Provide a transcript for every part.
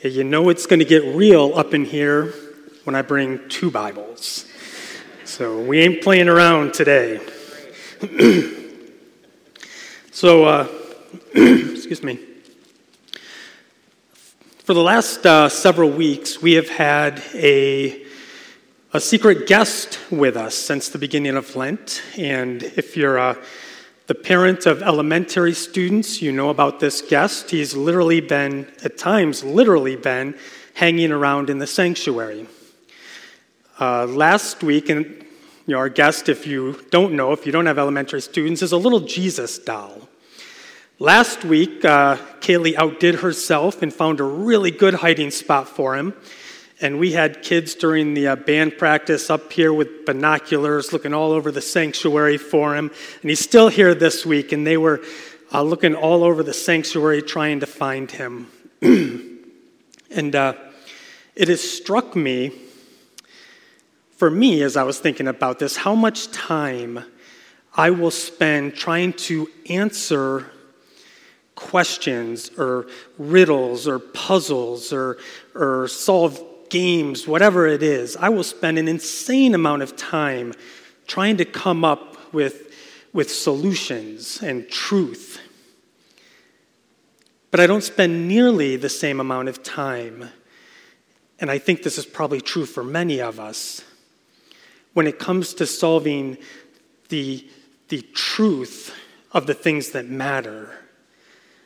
Okay, you know it's going to get real up in here when I bring two Bibles. So we ain't playing around today. so, uh, excuse me. For the last uh, several weeks, we have had a, a secret guest with us since the beginning of Lent. And if you're uh, the parent of elementary students, you know about this guest. He's literally been, at times, literally been hanging around in the sanctuary. Uh, last week, and you know, our guest, if you don't know, if you don't have elementary students, is a little Jesus doll. Last week, uh, Kaylee outdid herself and found a really good hiding spot for him. And we had kids during the uh, band practice up here with binoculars looking all over the sanctuary for him. And he's still here this week, and they were uh, looking all over the sanctuary trying to find him. and uh, it has struck me, for me, as I was thinking about this, how much time I will spend trying to answer questions or riddles or puzzles or, or solve games, whatever it is, I will spend an insane amount of time trying to come up with, with solutions and truth. But I don't spend nearly the same amount of time, and I think this is probably true for many of us, when it comes to solving the, the truth of the things that matter.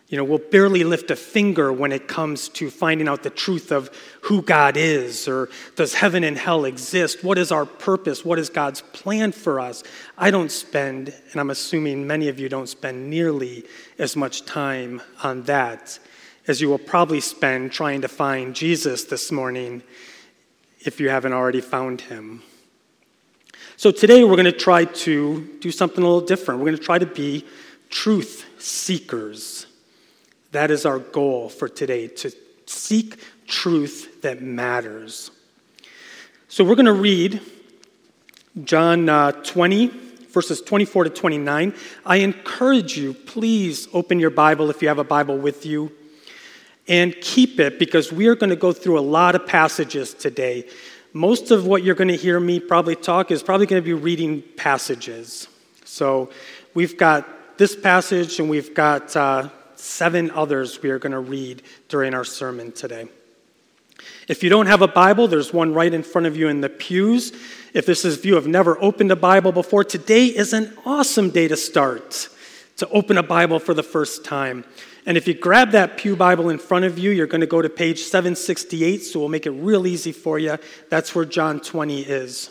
You know, we'll barely lift a finger when it comes to finding out the truth of who God is or does heaven and hell exist? What is our purpose? What is God's plan for us? I don't spend, and I'm assuming many of you don't spend nearly as much time on that as you will probably spend trying to find Jesus this morning if you haven't already found him. So today we're going to try to do something a little different. We're going to try to be truth seekers. That is our goal for today to seek truth that matters. So we're going to read John uh, 20, verses 24 to 29. I encourage you, please open your Bible if you have a Bible with you and keep it because we are going to go through a lot of passages today. Most of what you're going to hear me probably talk is probably going to be reading passages. So we've got this passage and we've got. Uh, seven others we are going to read during our sermon today. If you don't have a Bible, there's one right in front of you in the pews. If this is if you have never opened a Bible before, today is an awesome day to start to open a Bible for the first time. And if you grab that Pew Bible in front of you, you're going to go to page 768, so we'll make it real easy for you. That's where John 20 is.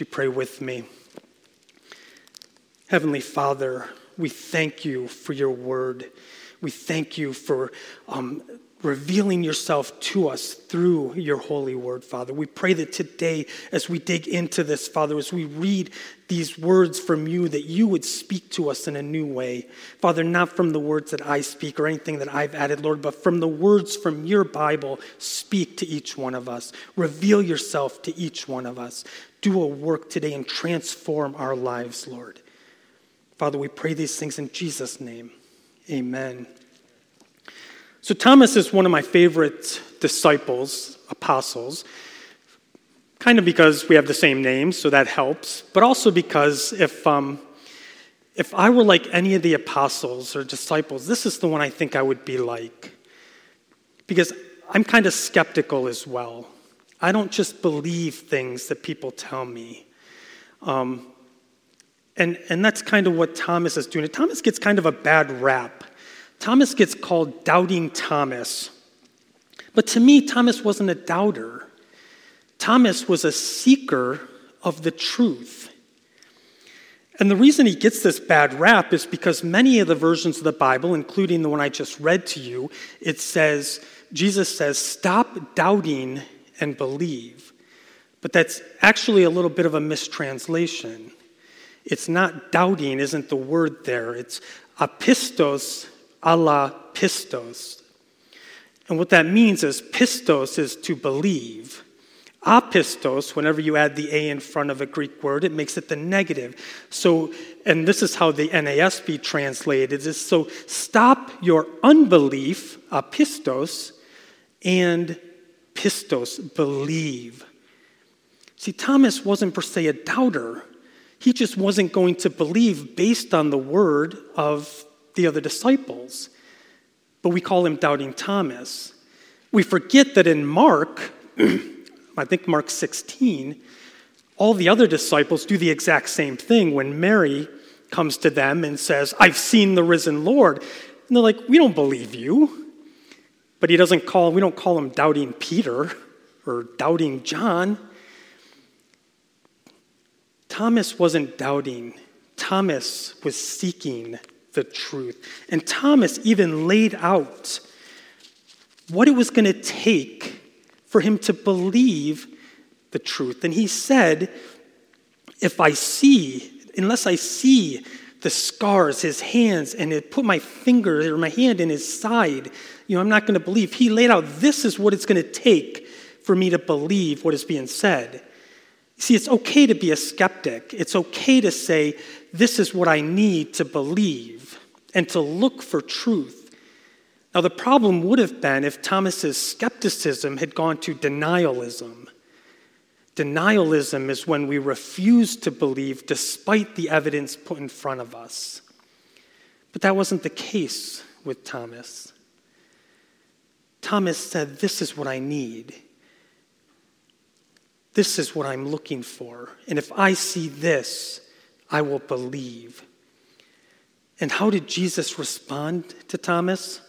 Would you pray with me? Heavenly Father, we thank you for your word. We thank you for um, revealing yourself to us through your holy word, Father. We pray that today, as we dig into this, Father, as we read these words from you, that you would speak to us in a new way. Father, not from the words that I speak or anything that I've added, Lord, but from the words from your Bible, speak to each one of us. Reveal yourself to each one of us. Do a work today and transform our lives, Lord. Father, we pray these things in Jesus' name. Amen. So, Thomas is one of my favorite disciples, apostles, kind of because we have the same name, so that helps, but also because if, um, if I were like any of the apostles or disciples, this is the one I think I would be like. Because I'm kind of skeptical as well. I don't just believe things that people tell me. Um, and, and that's kind of what Thomas is doing. Thomas gets kind of a bad rap. Thomas gets called Doubting Thomas. But to me, Thomas wasn't a doubter. Thomas was a seeker of the truth. And the reason he gets this bad rap is because many of the versions of the Bible, including the one I just read to you, it says, Jesus says, stop doubting and believe. But that's actually a little bit of a mistranslation. It's not doubting, isn't the word there. It's apistos alla pistos. And what that means is pistos is to believe. Apistos, whenever you add the A in front of a Greek word, it makes it the negative. So, and this is how the NASB translated is so stop your unbelief, apistos, and pistos, believe. See, Thomas wasn't per se a doubter. He just wasn't going to believe based on the word of the other disciples. But we call him Doubting Thomas. We forget that in Mark, I think Mark 16, all the other disciples do the exact same thing when Mary comes to them and says, I've seen the risen Lord. And they're like, We don't believe you. But he doesn't call, we don't call him doubting Peter or doubting John. Thomas wasn't doubting, Thomas was seeking the truth. And Thomas even laid out what it was going to take for him to believe the truth. And he said, If I see, unless I see the scars, his hands, and it put my finger or my hand in his side, you know, I'm not going to believe. He laid out this is what it's going to take for me to believe what is being said. See, it's okay to be a skeptic. It's okay to say, this is what I need to believe and to look for truth. Now, the problem would have been if Thomas's skepticism had gone to denialism. Denialism is when we refuse to believe despite the evidence put in front of us. But that wasn't the case with Thomas. Thomas said, This is what I need. This is what I'm looking for. And if I see this, I will believe. And how did Jesus respond to Thomas?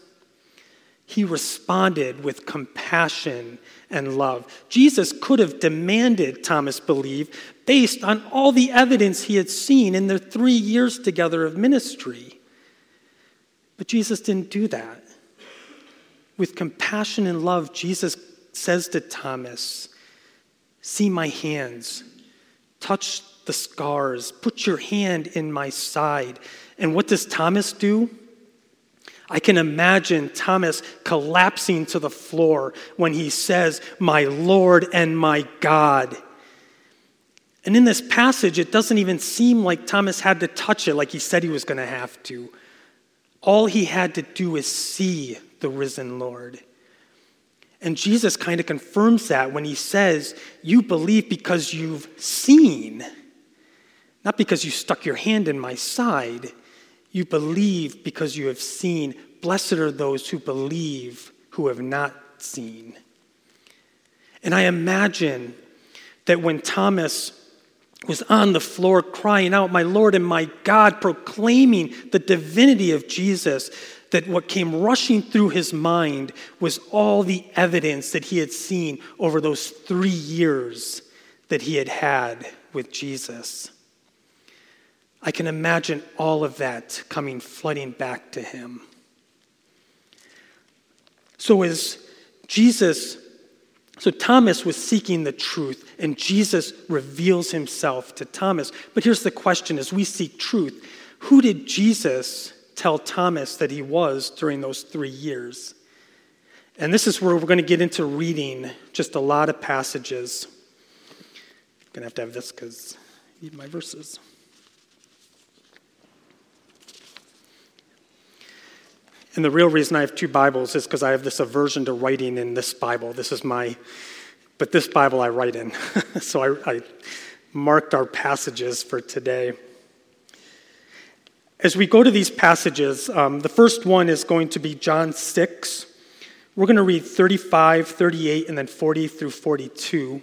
He responded with compassion and love. Jesus could have demanded Thomas believe based on all the evidence he had seen in their three years together of ministry. But Jesus didn't do that. With compassion and love, Jesus says to Thomas, See my hands. Touch the scars. Put your hand in my side. And what does Thomas do? I can imagine Thomas collapsing to the floor when he says, My Lord and my God. And in this passage, it doesn't even seem like Thomas had to touch it like he said he was going to have to. All he had to do is see the risen Lord. And Jesus kind of confirms that when he says, You believe because you've seen, not because you stuck your hand in my side. You believe because you have seen. Blessed are those who believe who have not seen. And I imagine that when Thomas was on the floor crying out, My Lord and my God, proclaiming the divinity of Jesus, that what came rushing through his mind was all the evidence that he had seen over those three years that he had had with Jesus. I can imagine all of that coming flooding back to him. So, as Jesus, so Thomas was seeking the truth, and Jesus reveals himself to Thomas. But here's the question as we seek truth, who did Jesus tell Thomas that he was during those three years. And this is where we're going to get into reading just a lot of passages. I'm going to have to have this because I need my verses. And the real reason I have two Bibles is because I have this aversion to writing in this Bible. This is my, but this Bible I write in. so I, I marked our passages for today. As we go to these passages, um, the first one is going to be John 6. We're going to read 35, 38, and then 40 through 42.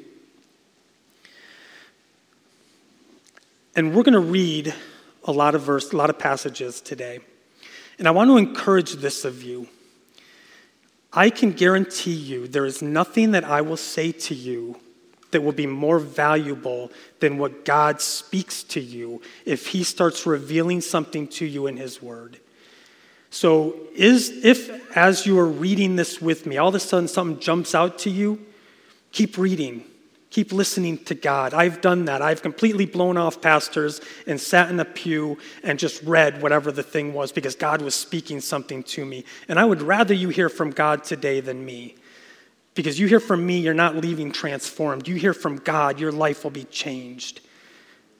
And we're going to read a lot of verse, a lot of passages today. And I want to encourage this of you. I can guarantee you there is nothing that I will say to you that will be more valuable than what God speaks to you if He starts revealing something to you in His Word. So, is, if as you are reading this with me, all of a sudden something jumps out to you, keep reading. Keep listening to God. I've done that. I've completely blown off pastors and sat in a pew and just read whatever the thing was because God was speaking something to me. And I would rather you hear from God today than me. Because you hear from me, you're not leaving transformed. You hear from God, your life will be changed.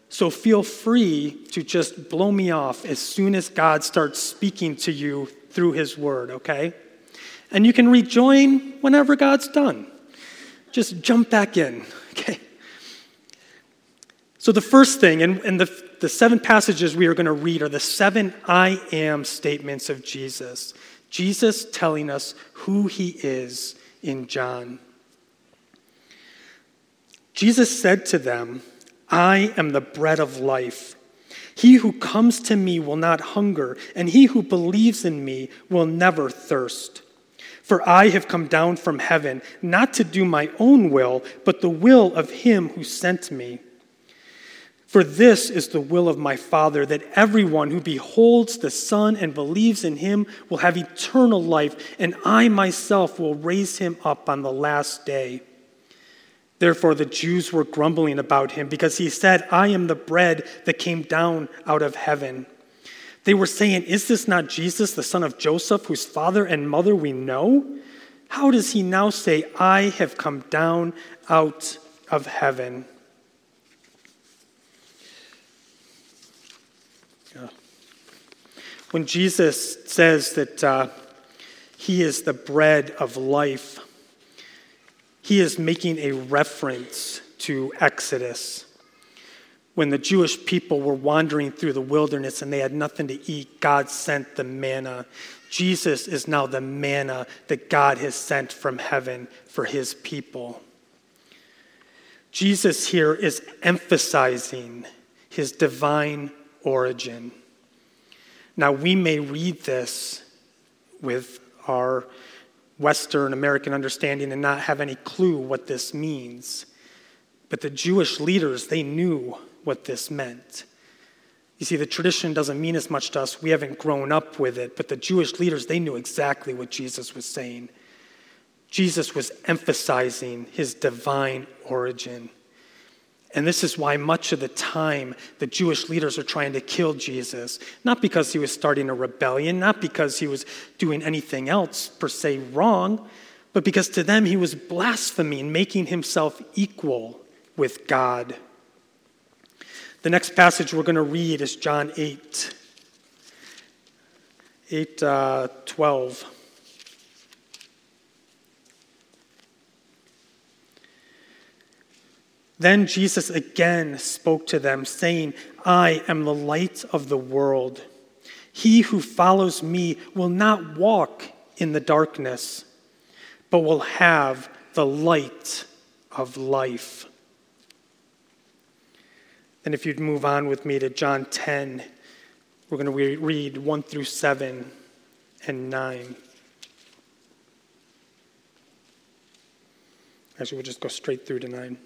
So feel free to just blow me off as soon as God starts speaking to you through his word, okay? And you can rejoin whenever God's done. Just jump back in, okay? So, the first thing, and, and the, the seven passages we are going to read are the seven I am statements of Jesus. Jesus telling us who he is in John. Jesus said to them, I am the bread of life. He who comes to me will not hunger, and he who believes in me will never thirst. For I have come down from heaven, not to do my own will, but the will of him who sent me. For this is the will of my Father, that everyone who beholds the Son and believes in him will have eternal life, and I myself will raise him up on the last day. Therefore, the Jews were grumbling about him because he said, I am the bread that came down out of heaven. They were saying, Is this not Jesus, the son of Joseph, whose father and mother we know? How does he now say, I have come down out of heaven? When Jesus says that uh, he is the bread of life, he is making a reference to Exodus. When the Jewish people were wandering through the wilderness and they had nothing to eat, God sent the manna. Jesus is now the manna that God has sent from heaven for his people. Jesus here is emphasizing his divine origin. Now, we may read this with our Western American understanding and not have any clue what this means. But the Jewish leaders, they knew what this meant. You see, the tradition doesn't mean as much to us. We haven't grown up with it. But the Jewish leaders, they knew exactly what Jesus was saying. Jesus was emphasizing his divine origin. And this is why much of the time the Jewish leaders are trying to kill Jesus. Not because he was starting a rebellion, not because he was doing anything else per se wrong, but because to them he was blaspheming, making himself equal with God. The next passage we're going to read is John 8, 8 uh, 12. Then Jesus again spoke to them, saying, I am the light of the world. He who follows me will not walk in the darkness, but will have the light of life. And if you'd move on with me to John 10, we're going to read 1 through 7 and 9. Actually, we'll just go straight through to 9.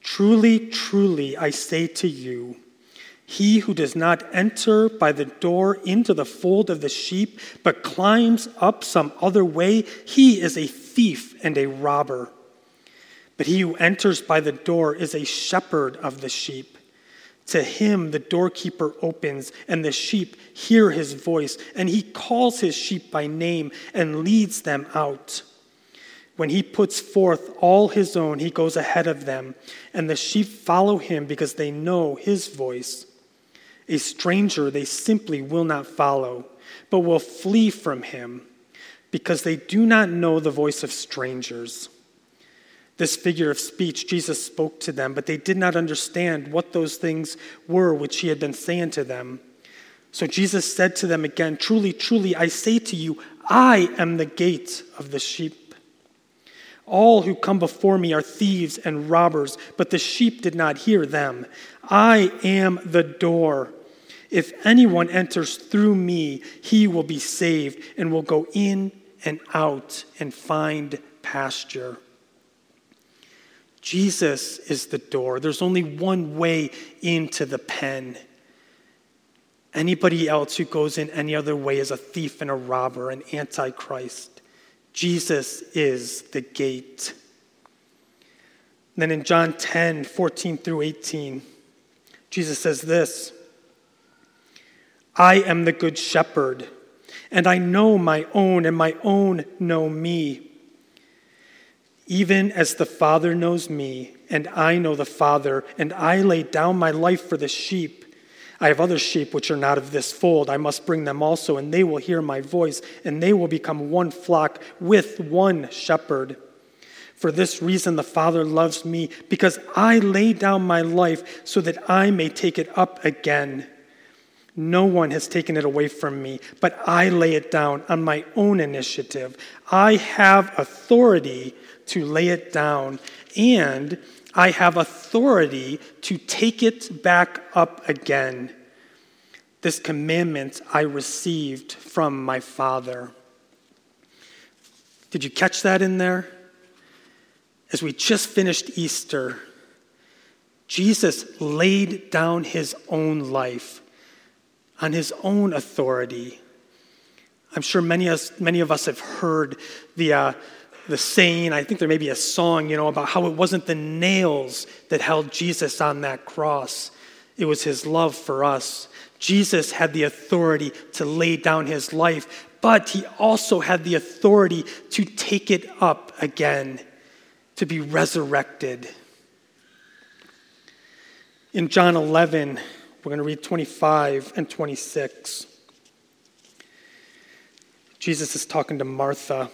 Truly, truly, I say to you, he who does not enter by the door into the fold of the sheep, but climbs up some other way, he is a thief and a robber. But he who enters by the door is a shepherd of the sheep. To him the doorkeeper opens, and the sheep hear his voice, and he calls his sheep by name and leads them out. When he puts forth all his own, he goes ahead of them, and the sheep follow him because they know his voice. A stranger they simply will not follow, but will flee from him because they do not know the voice of strangers. This figure of speech, Jesus spoke to them, but they did not understand what those things were which he had been saying to them. So Jesus said to them again, Truly, truly, I say to you, I am the gate of the sheep. All who come before me are thieves and robbers, but the sheep did not hear them. I am the door. If anyone enters through me, he will be saved and will go in and out and find pasture. Jesus is the door. There's only one way into the pen. Anybody else who goes in any other way is a thief and a robber, an antichrist. Jesus is the gate. Then in John 10, 14 through 18, Jesus says this I am the good shepherd, and I know my own, and my own know me even as the Father knows me, and I know the Father, and I lay down my life for the sheep. I have other sheep which are not of this fold. I must bring them also, and they will hear my voice, and they will become one flock with one shepherd. For this reason, the Father loves me, because I lay down my life so that I may take it up again. No one has taken it away from me, but I lay it down on my own initiative. I have authority to lay it down, and I have authority to take it back up again. This commandment I received from my Father. Did you catch that in there? As we just finished Easter, Jesus laid down his own life on his own authority. I'm sure many of us, many of us have heard the, uh, the saying, I think there may be a song, you know, about how it wasn't the nails that held Jesus on that cross, it was his love for us. Jesus had the authority to lay down his life, but he also had the authority to take it up again, to be resurrected. In John 11, we're going to read 25 and 26. Jesus is talking to Martha.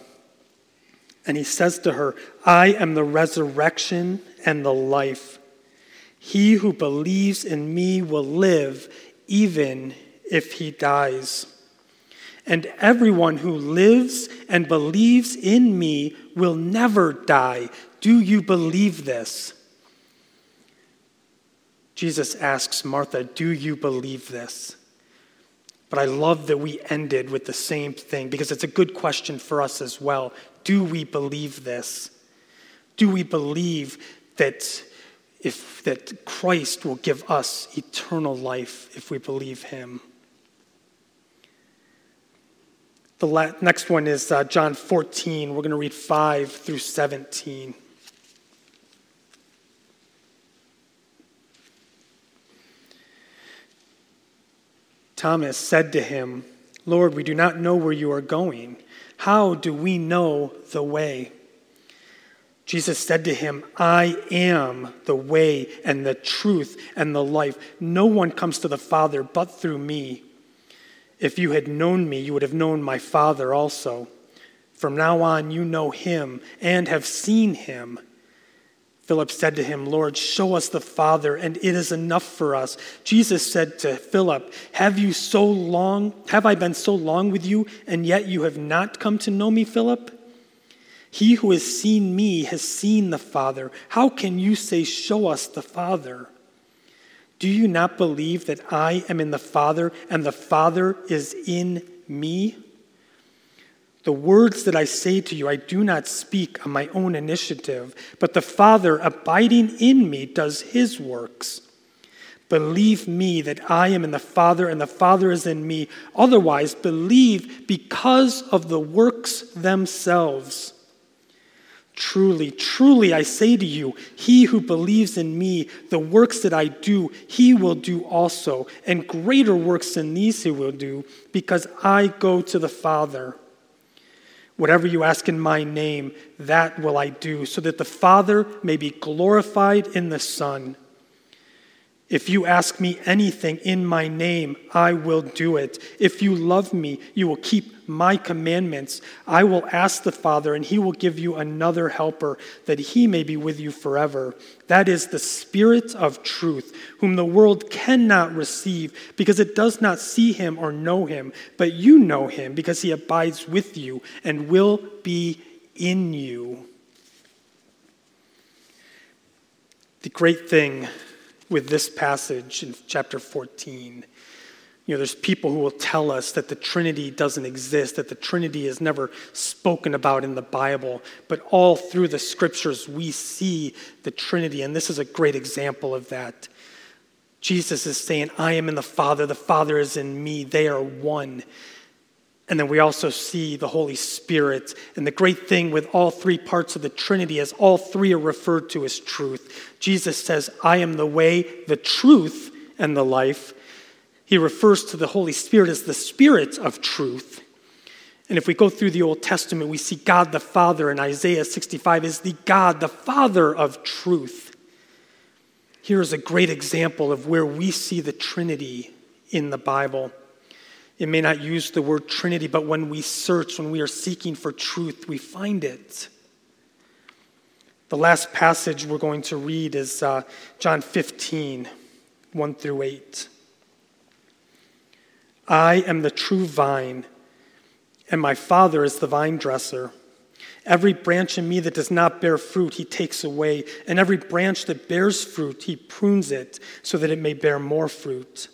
And he says to her, I am the resurrection and the life. He who believes in me will live even if he dies. And everyone who lives and believes in me will never die. Do you believe this? Jesus asks Martha, Do you believe this? But I love that we ended with the same thing because it's a good question for us as well. Do we believe this? Do we believe that if that Christ will give us eternal life if we believe him? The la- next one is uh, John 14. We're going to read 5 through 17. Thomas said to him, Lord, we do not know where you are going. How do we know the way? Jesus said to him, I am the way and the truth and the life. No one comes to the Father but through me. If you had known me, you would have known my Father also. From now on, you know him and have seen him. Philip said to him, Lord, show us the Father, and it is enough for us. Jesus said to Philip, Have you so long, have I been so long with you, and yet you have not come to know me, Philip? He who has seen me has seen the Father. How can you say, Show us the Father? Do you not believe that I am in the Father, and the Father is in me? The words that I say to you, I do not speak on my own initiative, but the Father abiding in me does his works. Believe me that I am in the Father and the Father is in me. Otherwise, believe because of the works themselves. Truly, truly, I say to you, he who believes in me, the works that I do, he will do also, and greater works than these he will do, because I go to the Father. Whatever you ask in my name, that will I do, so that the Father may be glorified in the Son. If you ask me anything in my name, I will do it. If you love me, you will keep my commandments. I will ask the Father, and he will give you another helper, that he may be with you forever. That is the Spirit of truth, whom the world cannot receive, because it does not see him or know him. But you know him, because he abides with you and will be in you. The great thing with this passage in chapter 14. You know, there's people who will tell us that the Trinity doesn't exist, that the Trinity is never spoken about in the Bible, but all through the scriptures we see the Trinity, and this is a great example of that. Jesus is saying, I am in the Father, the Father is in me, they are one. And then we also see the Holy Spirit. And the great thing with all three parts of the Trinity is all three are referred to as truth. Jesus says, I am the way, the truth, and the life. He refers to the Holy Spirit as the Spirit of truth. And if we go through the Old Testament, we see God the Father in Isaiah 65 is the God, the Father of truth. Here is a great example of where we see the Trinity in the Bible. It may not use the word Trinity, but when we search, when we are seeking for truth, we find it. The last passage we're going to read is uh, John 15, 1 through 8. I am the true vine, and my Father is the vine dresser. Every branch in me that does not bear fruit, he takes away, and every branch that bears fruit, he prunes it so that it may bear more fruit.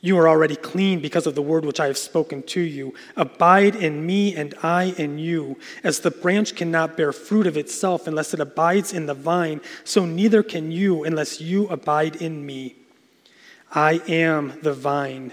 You are already clean because of the word which I have spoken to you. Abide in me, and I in you. As the branch cannot bear fruit of itself unless it abides in the vine, so neither can you unless you abide in me. I am the vine.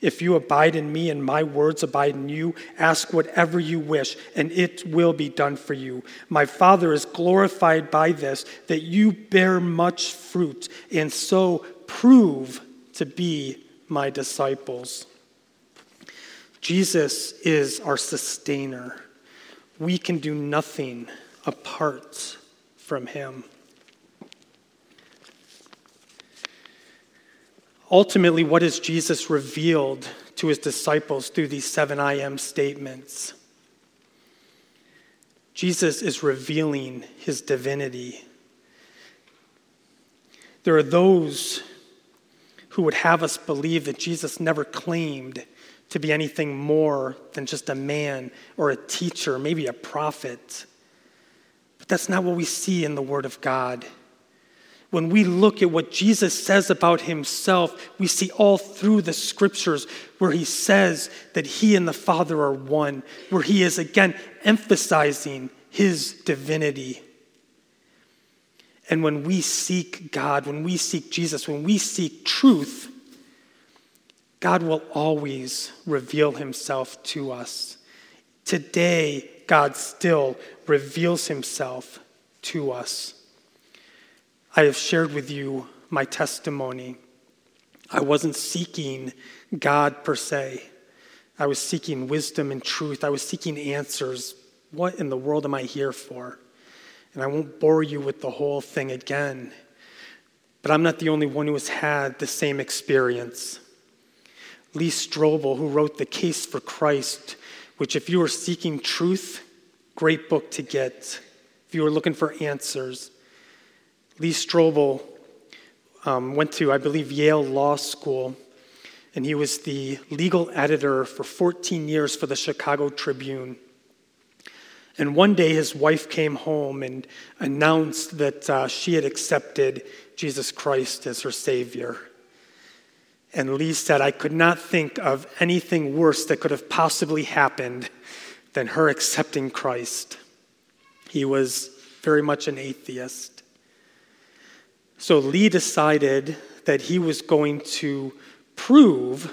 If you abide in me and my words abide in you, ask whatever you wish, and it will be done for you. My Father is glorified by this, that you bear much fruit, and so prove to be my disciples. Jesus is our sustainer we can do nothing apart from Him. Ultimately, what has Jesus revealed to his disciples through these seven I am statements? Jesus is revealing his divinity. There are those who would have us believe that Jesus never claimed to be anything more than just a man or a teacher, maybe a prophet. But that's not what we see in the Word of God. When we look at what Jesus says about himself, we see all through the scriptures where he says that he and the Father are one, where he is again emphasizing his divinity. And when we seek God, when we seek Jesus, when we seek truth, God will always reveal himself to us. Today, God still reveals himself to us. I have shared with you my testimony. I wasn't seeking God per se. I was seeking wisdom and truth. I was seeking answers. What in the world am I here for? And I won't bore you with the whole thing again. But I'm not the only one who has had the same experience. Lee Strobel, who wrote The Case for Christ, which, if you are seeking truth, great book to get. If you are looking for answers, Lee Strobel um, went to, I believe, Yale Law School, and he was the legal editor for 14 years for the Chicago Tribune. And one day his wife came home and announced that uh, she had accepted Jesus Christ as her Savior. And Lee said, I could not think of anything worse that could have possibly happened than her accepting Christ. He was very much an atheist. So Lee decided that he was going to prove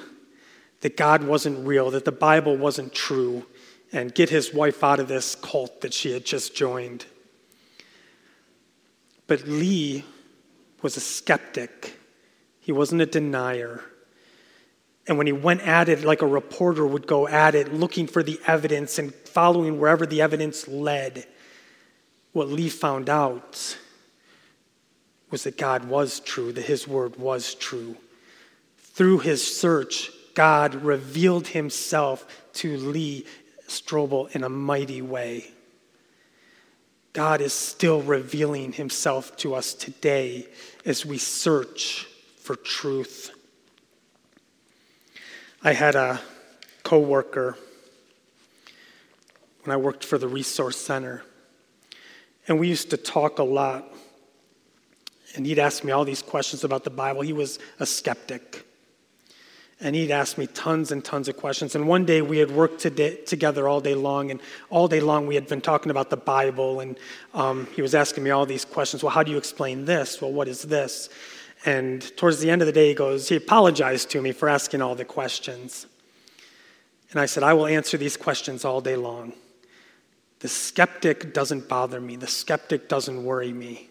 that God wasn't real, that the Bible wasn't true, and get his wife out of this cult that she had just joined. But Lee was a skeptic, he wasn't a denier. And when he went at it like a reporter would go at it, looking for the evidence and following wherever the evidence led, what Lee found out was that God was true, that his word was true. Through his search, God revealed himself to Lee Strobel in a mighty way. God is still revealing himself to us today as we search for truth. I had a coworker when I worked for the Resource Center, and we used to talk a lot. And he'd ask me all these questions about the Bible. He was a skeptic and he'd ask me tons and tons of questions. And one day we had worked together all day long, and all day long we had been talking about the Bible, and um, he was asking me all these questions. Well, how do you explain this? Well, what is this? And towards the end of the day, he goes, he apologized to me for asking all the questions. And I said, I will answer these questions all day long. The skeptic doesn't bother me, the skeptic doesn't worry me.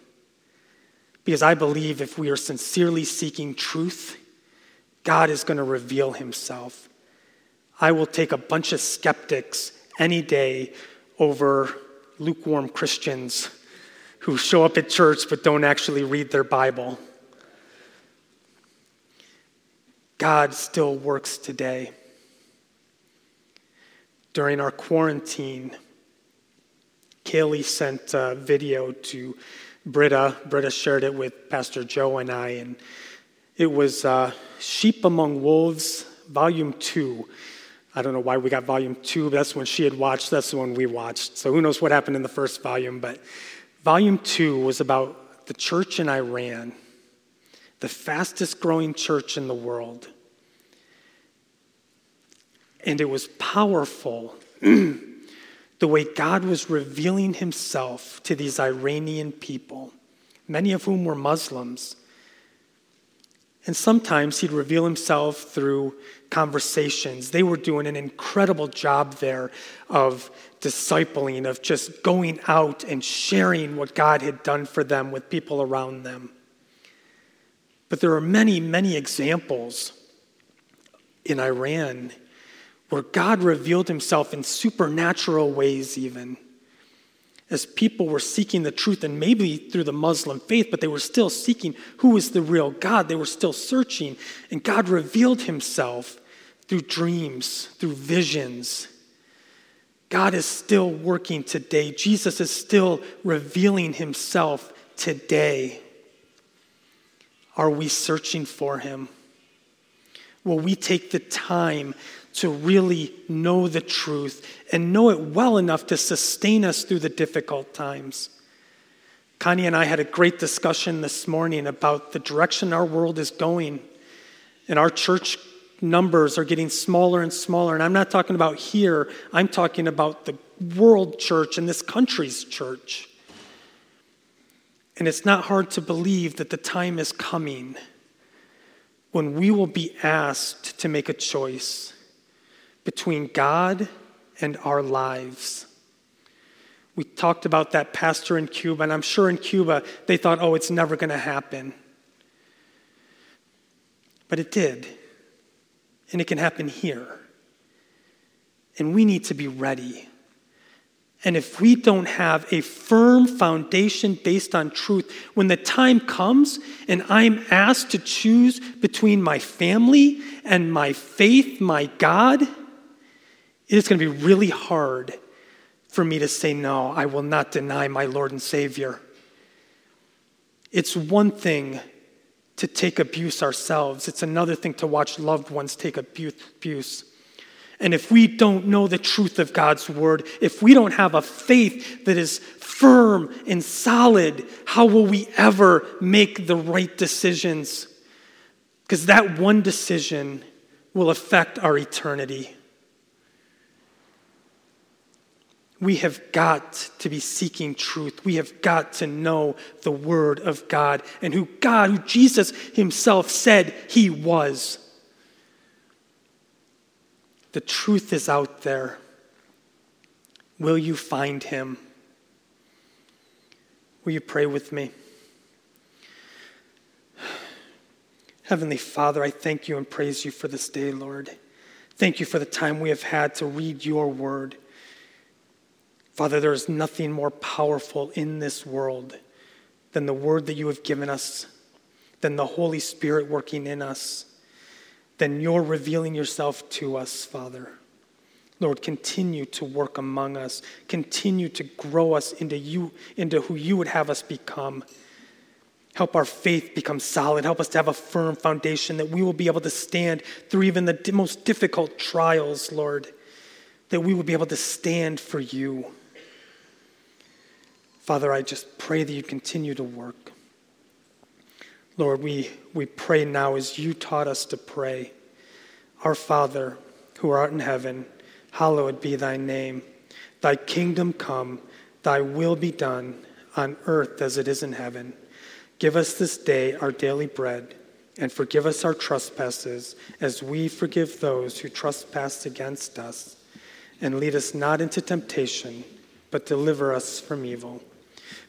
Because I believe if we are sincerely seeking truth, God is going to reveal himself. I will take a bunch of skeptics any day over lukewarm Christians who show up at church but don't actually read their Bible. God still works today. During our quarantine, Kaylee sent a video to Britta. Britta shared it with Pastor Joe and I, and it was uh, Sheep Among Wolves, Volume 2. I don't know why we got Volume 2. but That's when she had watched, that's the one we watched. So who knows what happened in the first volume. But Volume 2 was about the church in Iran, the fastest growing church in the world. And it was powerful the way God was revealing himself to these Iranian people, many of whom were Muslims. And sometimes he'd reveal himself through conversations. They were doing an incredible job there of discipling, of just going out and sharing what God had done for them with people around them. But there are many, many examples in Iran where God revealed himself in supernatural ways, even as people were seeking the truth, and maybe through the Muslim faith, but they were still seeking who is the real God. They were still searching, and God revealed himself through dreams, through visions. God is still working today. Jesus is still revealing himself today. Are we searching for him? Will we take the time to really know the truth and know it well enough to sustain us through the difficult times. Connie and I had a great discussion this morning about the direction our world is going. And our church numbers are getting smaller and smaller. And I'm not talking about here, I'm talking about the world church and this country's church. And it's not hard to believe that the time is coming when we will be asked to make a choice between God and our lives. We talked about that pastor in Cuba, and I'm sure in Cuba they thought, oh, it's never going to happen. But it did. And it can happen here. And we need to be ready. And if we don't have a firm foundation based on truth, when the time comes and I'm asked to choose between my family and my faith, my God, it is going to be really hard for me to say, No, I will not deny my Lord and Savior. It's one thing to take abuse ourselves, it's another thing to watch loved ones take abuse. And if we don't know the truth of God's word, if we don't have a faith that is firm and solid, how will we ever make the right decisions? Because that one decision will affect our eternity. We have got to be seeking truth. We have got to know the Word of God and who God, who Jesus Himself said He was. The truth is out there. Will you find him? Will you pray with me? Heavenly Father, I thank you and praise you for this day, Lord. Thank you for the time we have had to read your word. Father, there is nothing more powerful in this world than the word that you have given us, than the Holy Spirit working in us, than your revealing yourself to us, Father. Lord, continue to work among us. Continue to grow us into you, into who you would have us become. Help our faith become solid. Help us to have a firm foundation that we will be able to stand through even the most difficult trials, Lord, that we will be able to stand for you. Father, I just pray that you continue to work. Lord, we, we pray now as you taught us to pray. Our Father, who art in heaven, hallowed be thy name. Thy kingdom come, thy will be done on earth as it is in heaven. Give us this day our daily bread, and forgive us our trespasses as we forgive those who trespass against us. And lead us not into temptation, but deliver us from evil.